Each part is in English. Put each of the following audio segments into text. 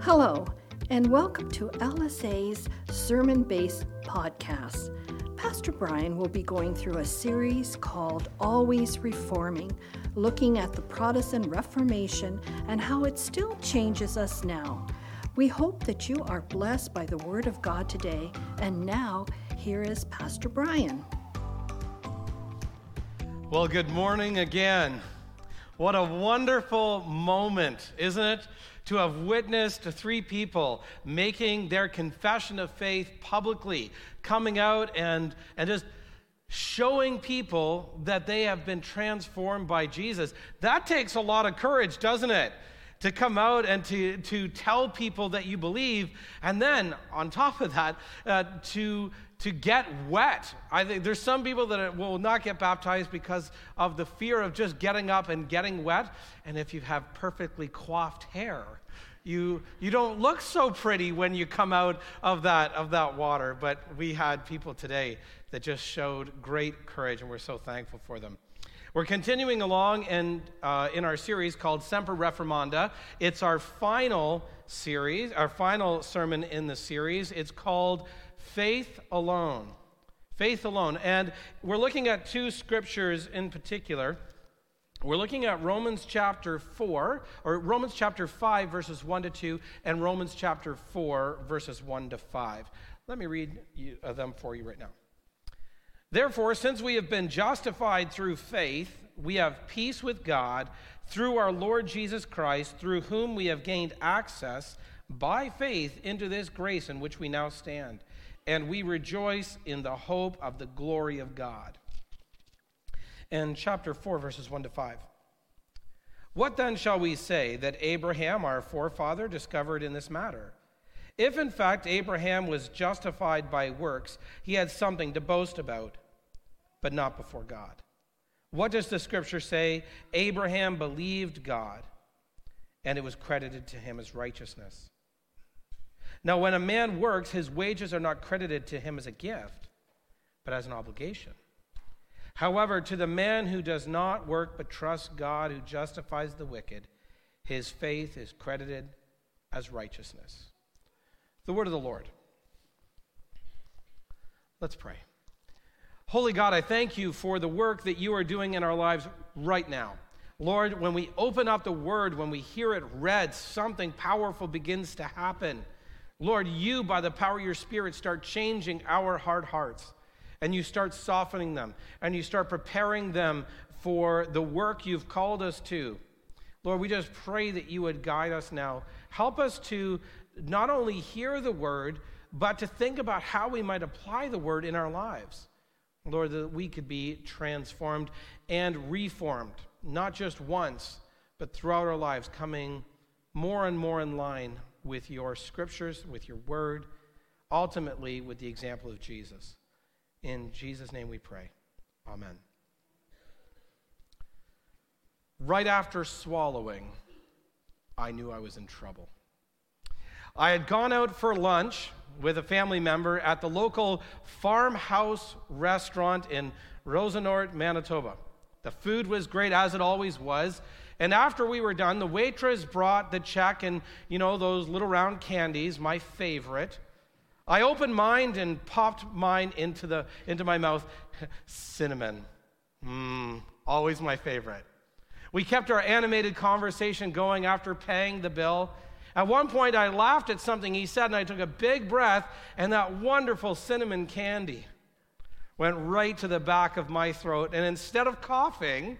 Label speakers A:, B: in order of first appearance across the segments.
A: Hello, and welcome to LSA's sermon based podcast. Pastor Brian will be going through a series called Always Reforming, looking at the Protestant Reformation and how it still changes us now. We hope that you are blessed by the Word of God today. And now, here is Pastor Brian.
B: Well, good morning again. What a wonderful moment, isn't it? To have witnessed three people making their confession of faith publicly, coming out and, and just showing people that they have been transformed by Jesus. That takes a lot of courage, doesn't it? To come out and to, to tell people that you believe. And then, on top of that, uh, to, to get wet. I think there's some people that will not get baptized because of the fear of just getting up and getting wet. And if you have perfectly coiffed hair, you, you don't look so pretty when you come out of that, of that water. But we had people today that just showed great courage, and we're so thankful for them. We're continuing along in, uh, in our series called Semper Reformanda. It's our final series, our final sermon in the series. It's called Faith Alone. Faith Alone. And we're looking at two scriptures in particular. We're looking at Romans chapter 4, or Romans chapter 5, verses 1 to 2, and Romans chapter 4, verses 1 to 5. Let me read you, uh, them for you right now. Therefore, since we have been justified through faith, we have peace with God through our Lord Jesus Christ, through whom we have gained access by faith into this grace in which we now stand. And we rejoice in the hope of the glory of God. And chapter 4, verses 1 to 5. What then shall we say that Abraham, our forefather, discovered in this matter? If in fact Abraham was justified by works, he had something to boast about, but not before God. What does the scripture say? Abraham believed God, and it was credited to him as righteousness. Now, when a man works, his wages are not credited to him as a gift, but as an obligation. However, to the man who does not work but trusts God who justifies the wicked, his faith is credited as righteousness. The word of the Lord. Let's pray. Holy God, I thank you for the work that you are doing in our lives right now. Lord, when we open up the word, when we hear it read, something powerful begins to happen. Lord, you, by the power of your Spirit, start changing our hard hearts and you start softening them and you start preparing them for the work you've called us to. Lord, we just pray that you would guide us now. Help us to not only hear the word, but to think about how we might apply the word in our lives. Lord, that we could be transformed and reformed, not just once, but throughout our lives, coming more and more in line with your scriptures, with your word, ultimately with the example of Jesus. In Jesus' name we pray. Amen. Right after swallowing, I knew I was in trouble. I had gone out for lunch with a family member at the local farmhouse restaurant in Rosenort, Manitoba. The food was great, as it always was. And after we were done, the waitress brought the check and, you know, those little round candies, my favorite. I opened mine and popped mine into, the, into my mouth. Cinnamon. Mmm, always my favorite. We kept our animated conversation going after paying the bill. At one point, I laughed at something he said, and I took a big breath, and that wonderful cinnamon candy went right to the back of my throat. And instead of coughing,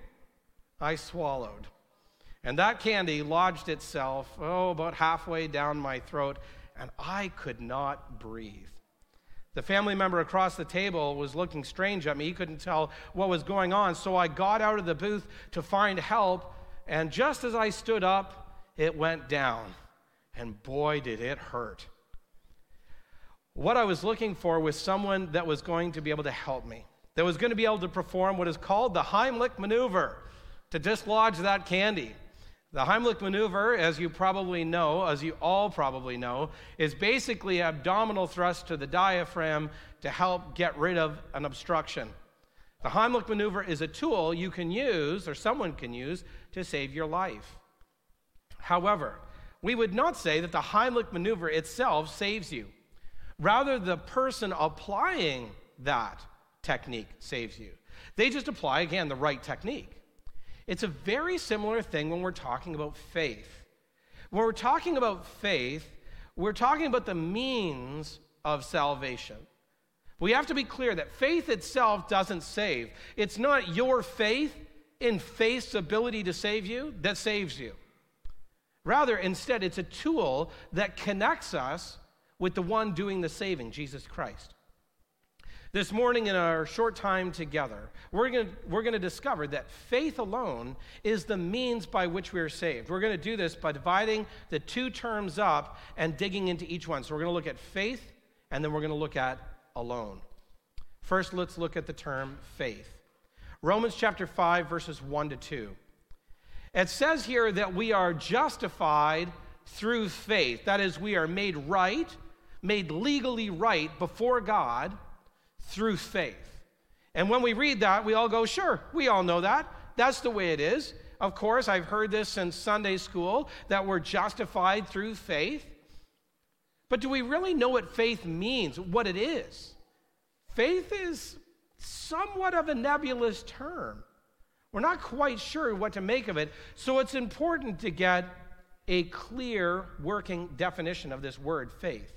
B: I swallowed. And that candy lodged itself, oh, about halfway down my throat, and I could not breathe. The family member across the table was looking strange at me. He couldn't tell what was going on. So I got out of the booth to find help, and just as I stood up, it went down and boy, did it hurt. What I was looking for was someone that was going to be able to help me, that was going to be able to perform what is called the Heimlich maneuver to dislodge that candy. The Heimlich maneuver, as you probably know, as you all probably know, is basically abdominal thrust to the diaphragm to help get rid of an obstruction. The Heimlich maneuver is a tool you can use, or someone can use, to save your life. However, we would not say that the Heimlich maneuver itself saves you. Rather, the person applying that technique saves you. They just apply, again, the right technique. It's a very similar thing when we're talking about faith. When we're talking about faith, we're talking about the means of salvation. We have to be clear that faith itself doesn't save. It's not your faith in faith's ability to save you that saves you. Rather, instead, it's a tool that connects us with the one doing the saving, Jesus Christ. This morning, in our short time together, we're going we're to discover that faith alone is the means by which we are saved. We're going to do this by dividing the two terms up and digging into each one. So, we're going to look at faith and then we're going to look at alone. First, let's look at the term faith. Romans chapter 5, verses 1 to 2. It says here that we are justified through faith. That is, we are made right, made legally right before God through faith. And when we read that, we all go, sure, we all know that. That's the way it is. Of course, I've heard this since Sunday school that we're justified through faith. But do we really know what faith means, what it is? Faith is somewhat of a nebulous term. We're not quite sure what to make of it, so it's important to get a clear working definition of this word faith.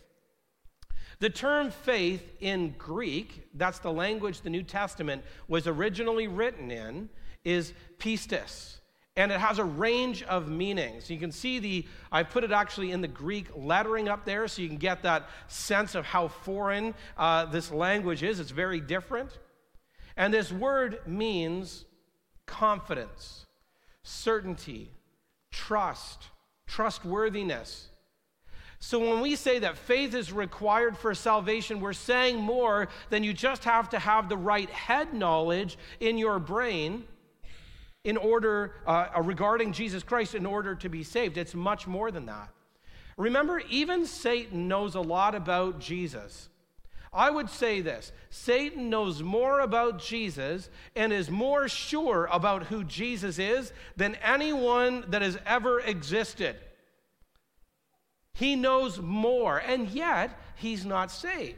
B: The term faith in Greek, that's the language the New Testament was originally written in, is pistis. And it has a range of meanings. You can see the, I put it actually in the Greek lettering up there so you can get that sense of how foreign uh, this language is. It's very different. And this word means confidence, certainty, trust, trustworthiness. So when we say that faith is required for salvation, we're saying more than you just have to have the right head knowledge in your brain in order uh, uh, regarding Jesus Christ in order to be saved. It's much more than that. Remember, even Satan knows a lot about Jesus. I would say this Satan knows more about Jesus and is more sure about who Jesus is than anyone that has ever existed. He knows more, and yet he's not saved.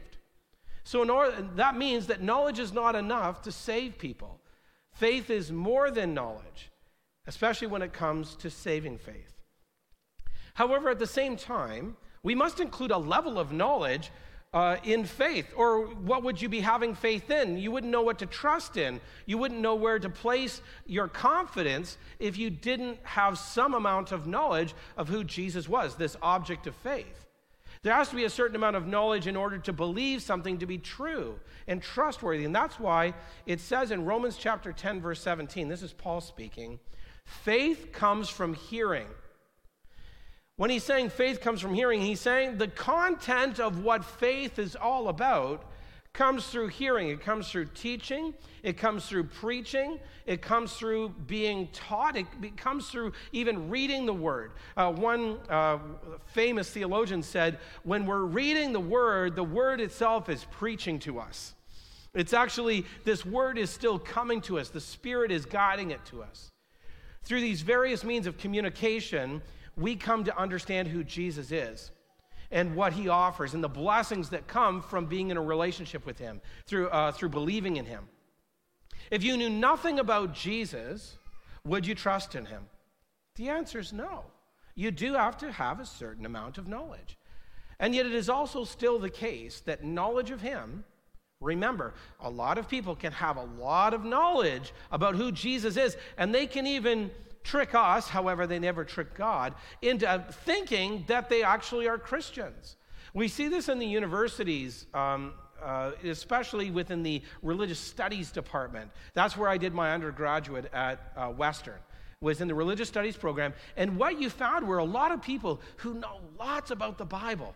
B: So order, that means that knowledge is not enough to save people. Faith is more than knowledge, especially when it comes to saving faith. However, at the same time, we must include a level of knowledge uh, in faith? Or what would you be having faith in? You wouldn't know what to trust in. You wouldn't know where to place your confidence if you didn't have some amount of knowledge of who Jesus was, this object of faith. There has to be a certain amount of knowledge in order to believe something to be true and trustworthy. And that's why it says in Romans chapter 10, verse 17, this is Paul speaking faith comes from hearing when he's saying faith comes from hearing, he's saying the content of what faith is all about comes through hearing. It comes through teaching. It comes through preaching. It comes through being taught. It comes through even reading the word. Uh, one uh, famous theologian said, When we're reading the word, the word itself is preaching to us. It's actually, this word is still coming to us, the Spirit is guiding it to us. Through these various means of communication, we come to understand who Jesus is and what he offers and the blessings that come from being in a relationship with him through, uh, through believing in him. If you knew nothing about Jesus, would you trust in him? The answer is no. You do have to have a certain amount of knowledge. And yet, it is also still the case that knowledge of him, remember, a lot of people can have a lot of knowledge about who Jesus is, and they can even trick us, however, they never trick God, into thinking that they actually are Christians. We see this in the universities. Um, uh, especially within the religious studies department. That's where I did my undergraduate at uh, Western, was in the religious studies program. And what you found were a lot of people who know lots about the Bible.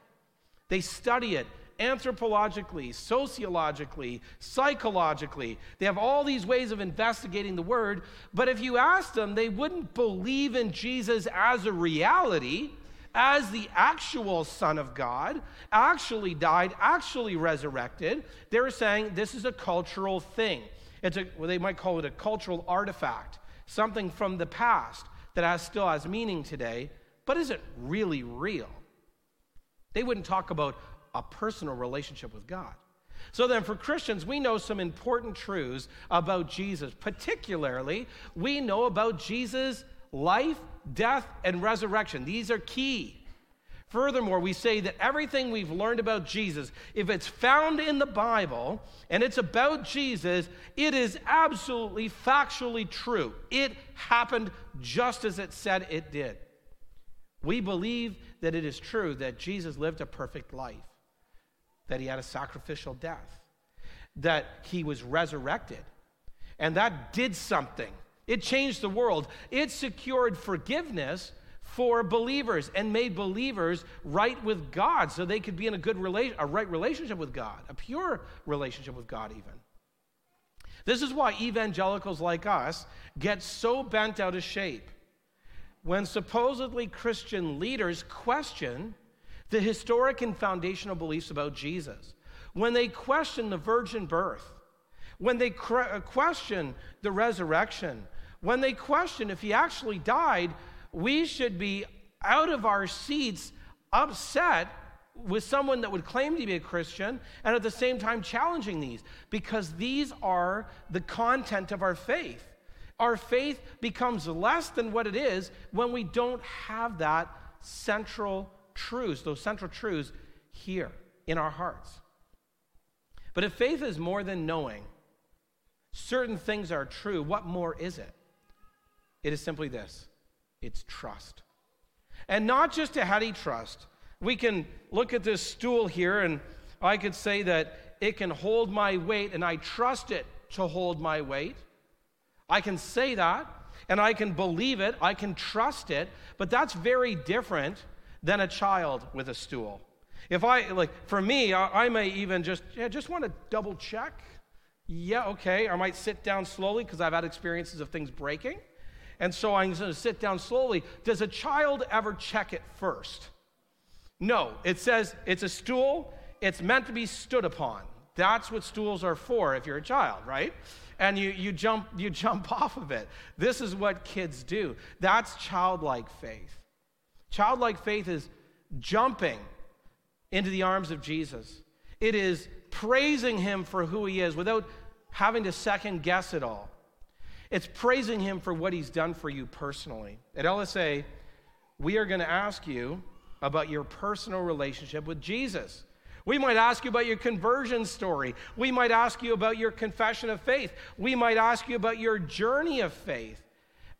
B: They study it, anthropologically, sociologically, psychologically. They have all these ways of investigating the word, but if you ask them, they wouldn't believe in Jesus as a reality, as the actual Son of God, actually died, actually resurrected. They're saying this is a cultural thing. It's a, well, they might call it a cultural artifact, something from the past that has, still has meaning today, but is it really real? They wouldn't talk about a personal relationship with God. So then, for Christians, we know some important truths about Jesus. Particularly, we know about Jesus' life, death, and resurrection. These are key. Furthermore, we say that everything we've learned about Jesus, if it's found in the Bible and it's about Jesus, it is absolutely factually true. It happened just as it said it did. We believe that it is true that Jesus lived a perfect life, that he had a sacrificial death, that he was resurrected, and that did something. It changed the world. It secured forgiveness for believers and made believers right with God so they could be in a good relation, a right relationship with God, a pure relationship with God even. This is why evangelicals like us get so bent out of shape when supposedly Christian leaders question the historic and foundational beliefs about Jesus, when they question the virgin birth, when they uh, question the resurrection, when they question if he actually died, we should be out of our seats upset with someone that would claim to be a Christian and at the same time challenging these because these are the content of our faith. Our faith becomes less than what it is when we don't have that central truths, those central truths here in our hearts. But if faith is more than knowing certain things are true, what more is it? It is simply this it's trust. And not just a heady trust. We can look at this stool here, and I could say that it can hold my weight, and I trust it to hold my weight. I can say that and I can believe it, I can trust it, but that's very different than a child with a stool. If I, like, for me, I, I may even just, yeah, just want to double check. Yeah, okay. I might sit down slowly because I've had experiences of things breaking. And so I'm going to sit down slowly. Does a child ever check it first? No. It says it's a stool, it's meant to be stood upon. That's what stools are for if you're a child, right? And you, you, jump, you jump off of it. This is what kids do. That's childlike faith. Childlike faith is jumping into the arms of Jesus, it is praising him for who he is without having to second guess it all. It's praising him for what he's done for you personally. At LSA, we are going to ask you about your personal relationship with Jesus. We might ask you about your conversion story. We might ask you about your confession of faith. We might ask you about your journey of faith.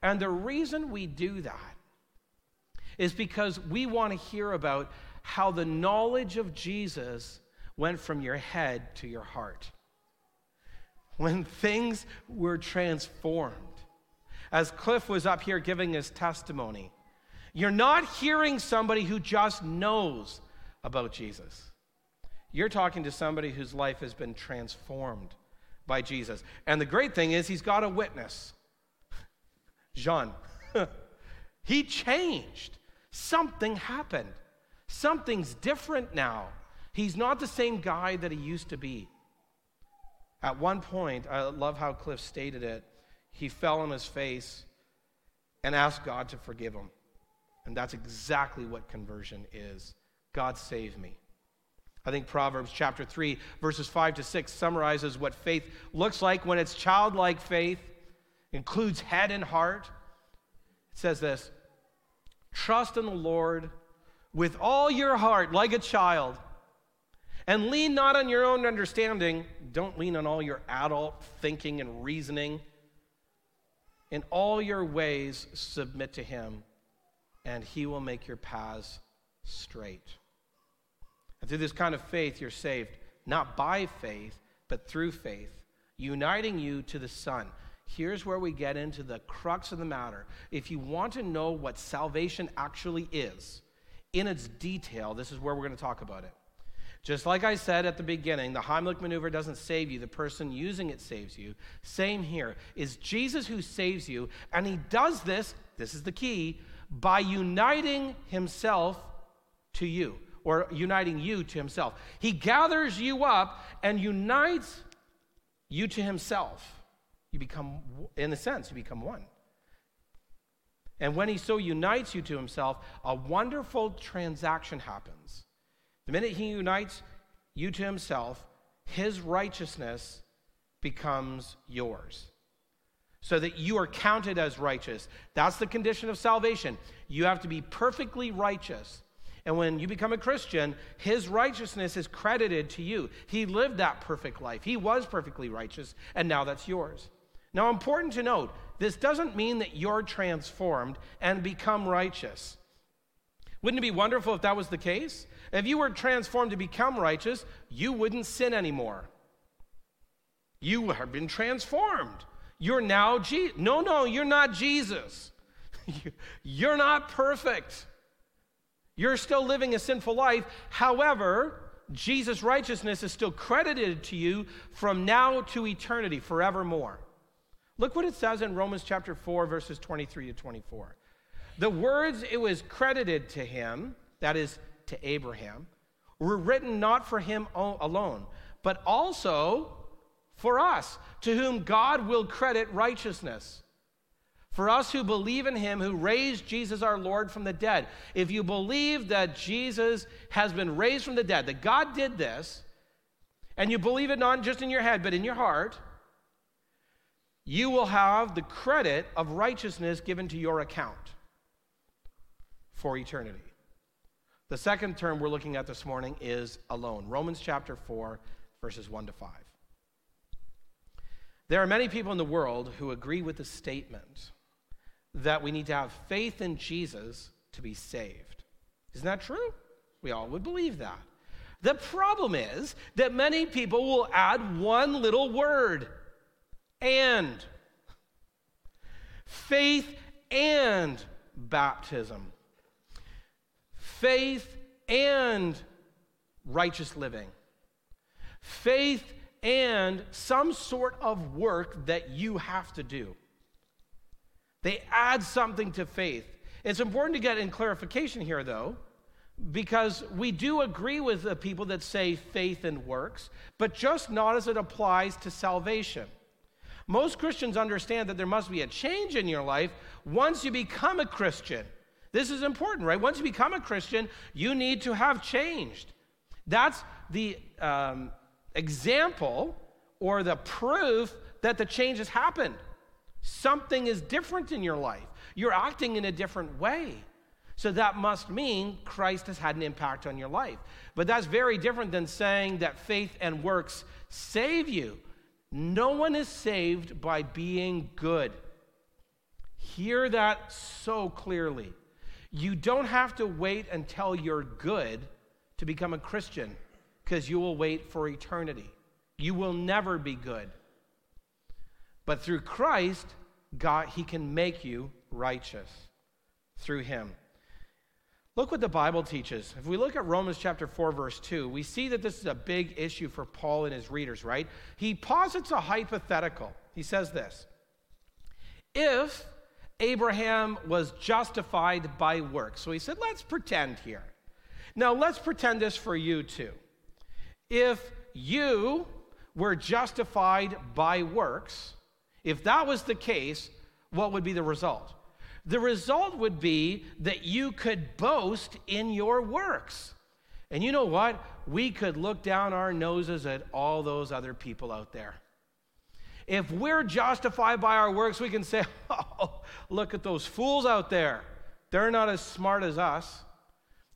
B: And the reason we do that is because we want to hear about how the knowledge of Jesus went from your head to your heart. When things were transformed. As Cliff was up here giving his testimony, you're not hearing somebody who just knows about Jesus. You're talking to somebody whose life has been transformed by Jesus. And the great thing is, he's got a witness. Jean. he changed. Something happened. Something's different now. He's not the same guy that he used to be. At one point, I love how Cliff stated it, he fell on his face and asked God to forgive him. And that's exactly what conversion is God save me. I think Proverbs chapter 3, verses 5 to 6 summarizes what faith looks like when it's childlike faith, includes head and heart. It says this Trust in the Lord with all your heart, like a child, and lean not on your own understanding. Don't lean on all your adult thinking and reasoning. In all your ways, submit to Him, and He will make your paths straight. And through this kind of faith, you're saved, not by faith, but through faith, uniting you to the Son. Here's where we get into the crux of the matter. If you want to know what salvation actually is, in its detail, this is where we're going to talk about it. Just like I said at the beginning, the Heimlich maneuver doesn't save you, the person using it saves you. Same here. Is Jesus who saves you, and he does this, this is the key, by uniting himself to you or uniting you to himself. He gathers you up and unites you to himself. You become, in a sense, you become one. And when he so unites you to himself, a wonderful transaction happens. The minute he unites you to himself, his righteousness becomes yours. So that you are counted as righteous. That's the condition of salvation. You have to be perfectly righteous. And when you become a Christian, his righteousness is credited to you. He lived that perfect life. He was perfectly righteous, and now that's yours. Now, important to note, this doesn't mean that you're transformed and become righteous. Wouldn't it be wonderful if that was the case? If you were transformed to become righteous, you wouldn't sin anymore. You have been transformed. You're now Jesus. No, no, you're not Jesus. you're not perfect. You're still living a sinful life. However, Jesus' righteousness is still credited to you from now to eternity, forevermore. Look what it says in Romans chapter 4, verses 23 to 24. The words it was credited to him, that is, to Abraham, were written not for him alone, but also for us, to whom God will credit righteousness. For us who believe in him who raised Jesus our Lord from the dead. If you believe that Jesus has been raised from the dead, that God did this, and you believe it not just in your head, but in your heart, you will have the credit of righteousness given to your account for eternity. The second term we're looking at this morning is alone. Romans chapter 4, verses 1 to 5. There are many people in the world who agree with the statement that we need to have faith in Jesus to be saved. Isn't that true? We all would believe that. The problem is that many people will add one little word and. Faith and baptism. Faith and righteous living. Faith and some sort of work that you have to do. They add something to faith. It's important to get in clarification here, though, because we do agree with the people that say faith and works, but just not as it applies to salvation. Most Christians understand that there must be a change in your life once you become a Christian. This is important, right? Once you become a Christian, you need to have changed. That's the um, example or the proof that the change has happened. Something is different in your life. You're acting in a different way. So that must mean Christ has had an impact on your life. But that's very different than saying that faith and works save you. No one is saved by being good. Hear that so clearly. You don't have to wait until you're good to become a Christian because you will wait for eternity. You will never be good. But through Christ, God, He can make you righteous through Him. Look what the Bible teaches. If we look at Romans chapter 4, verse 2, we see that this is a big issue for Paul and his readers, right? He posits a hypothetical. He says this If Abraham was justified by works, so he said, let's pretend here. Now, let's pretend this for you too. If you were justified by works, if that was the case, what would be the result? The result would be that you could boast in your works. And you know what? We could look down our noses at all those other people out there. If we're justified by our works, we can say, oh, look at those fools out there. They're not as smart as us,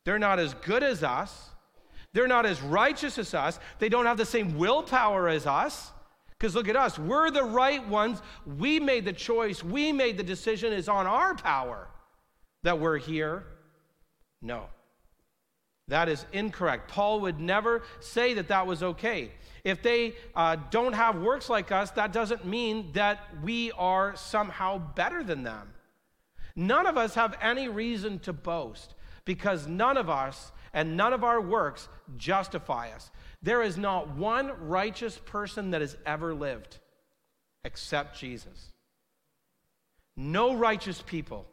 B: they're not as good as us, they're not as righteous as us, they don't have the same willpower as us. Because look at us, we're the right ones. We made the choice, we made the decision. It's on our power that we're here. No. That is incorrect. Paul would never say that that was okay. If they uh, don't have works like us, that doesn't mean that we are somehow better than them. None of us have any reason to boast because none of us and none of our works justify us. There is not one righteous person that has ever lived except Jesus. No righteous people.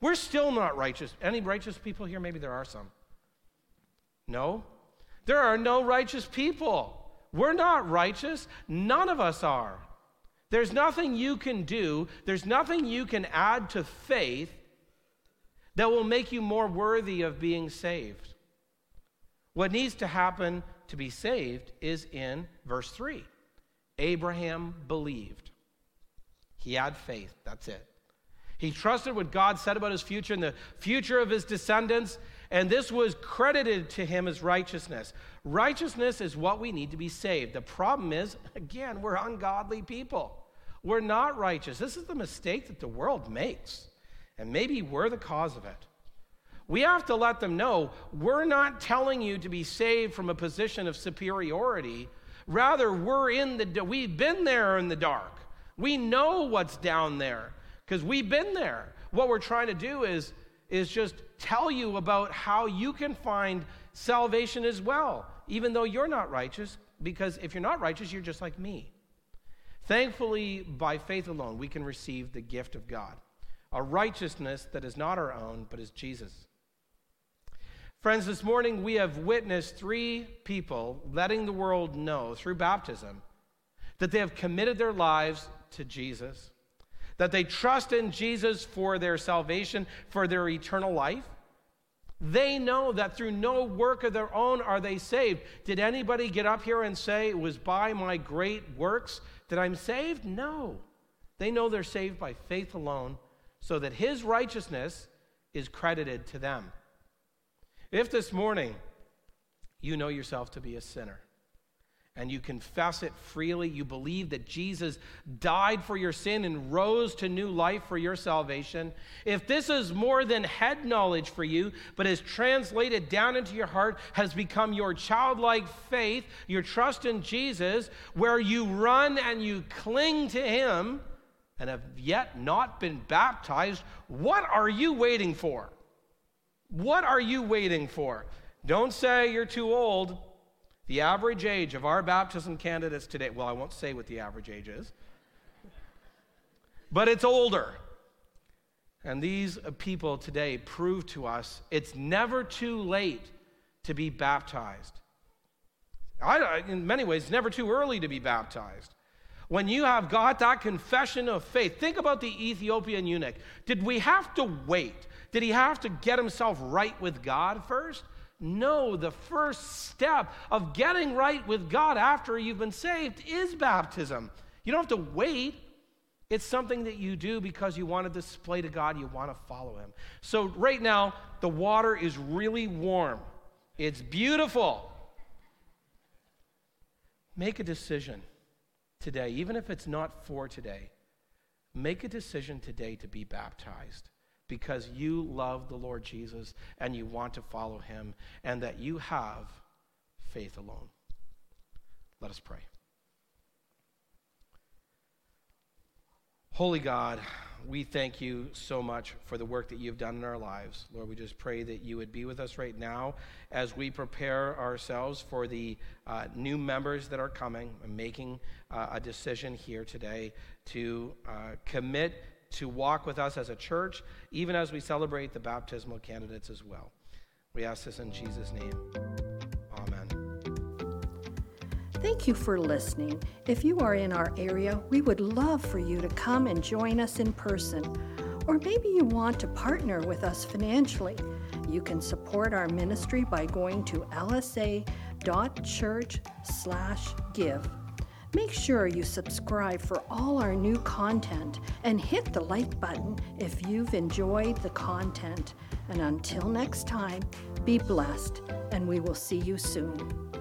B: We're still not righteous. Any righteous people here? Maybe there are some. No? There are no righteous people. We're not righteous. None of us are. There's nothing you can do, there's nothing you can add to faith that will make you more worthy of being saved. What needs to happen to be saved is in verse 3. Abraham believed. He had faith. That's it. He trusted what God said about his future and the future of his descendants, and this was credited to him as righteousness. Righteousness is what we need to be saved. The problem is, again, we're ungodly people. We're not righteous. This is the mistake that the world makes, and maybe we're the cause of it. We have to let them know we're not telling you to be saved from a position of superiority. Rather, we're in the we've been there in the dark. We know what's down there because we've been there. What we're trying to do is is just tell you about how you can find salvation as well, even though you're not righteous, because if you're not righteous, you're just like me. Thankfully, by faith alone, we can receive the gift of God, a righteousness that is not our own, but is Jesus. Friends, this morning we have witnessed three people letting the world know through baptism that they have committed their lives to Jesus, that they trust in Jesus for their salvation, for their eternal life. They know that through no work of their own are they saved. Did anybody get up here and say it was by my great works that I'm saved? No. They know they're saved by faith alone, so that his righteousness is credited to them. If this morning you know yourself to be a sinner, and you confess it freely, you believe that Jesus died for your sin and rose to new life for your salvation, if this is more than head knowledge for you, but is translated down into your heart, has become your childlike faith, your trust in Jesus, where you run and you cling to Him and have yet not been baptized, what are you waiting for? What are you waiting for? Don't say you're too old. The average age of our baptism candidates today, well, I won't say what the average age is, but it's older. And these people today prove to us it's never too late to be baptized. I, in many ways, it's never too early to be baptized. When you have got that confession of faith, think about the Ethiopian eunuch. Did we have to wait? Did he have to get himself right with God first? No, the first step of getting right with God after you've been saved is baptism. You don't have to wait. It's something that you do because you want to display to God, you want to follow Him. So, right now, the water is really warm, it's beautiful. Make a decision today, even if it's not for today. Make a decision today to be baptized because you love the Lord Jesus and you want to follow him and that you have faith alone. Let us pray. Holy God, we thank you so much for the work that you've done in our lives. Lord, we just pray that you would be with us right now as we prepare ourselves for the uh, new members that are coming and making uh, a decision here today to uh, commit to walk with us as a church, even as we celebrate the baptismal candidates as well. We ask this in Jesus' name. Amen.
A: Thank you for listening. If you are in our area, we would love for you to come and join us in person. Or maybe you want to partner with us financially. You can support our ministry by going to lsa.church/give. Make sure you subscribe for all our new content and hit the like button if you've enjoyed the content. And until next time, be blessed, and we will see you soon.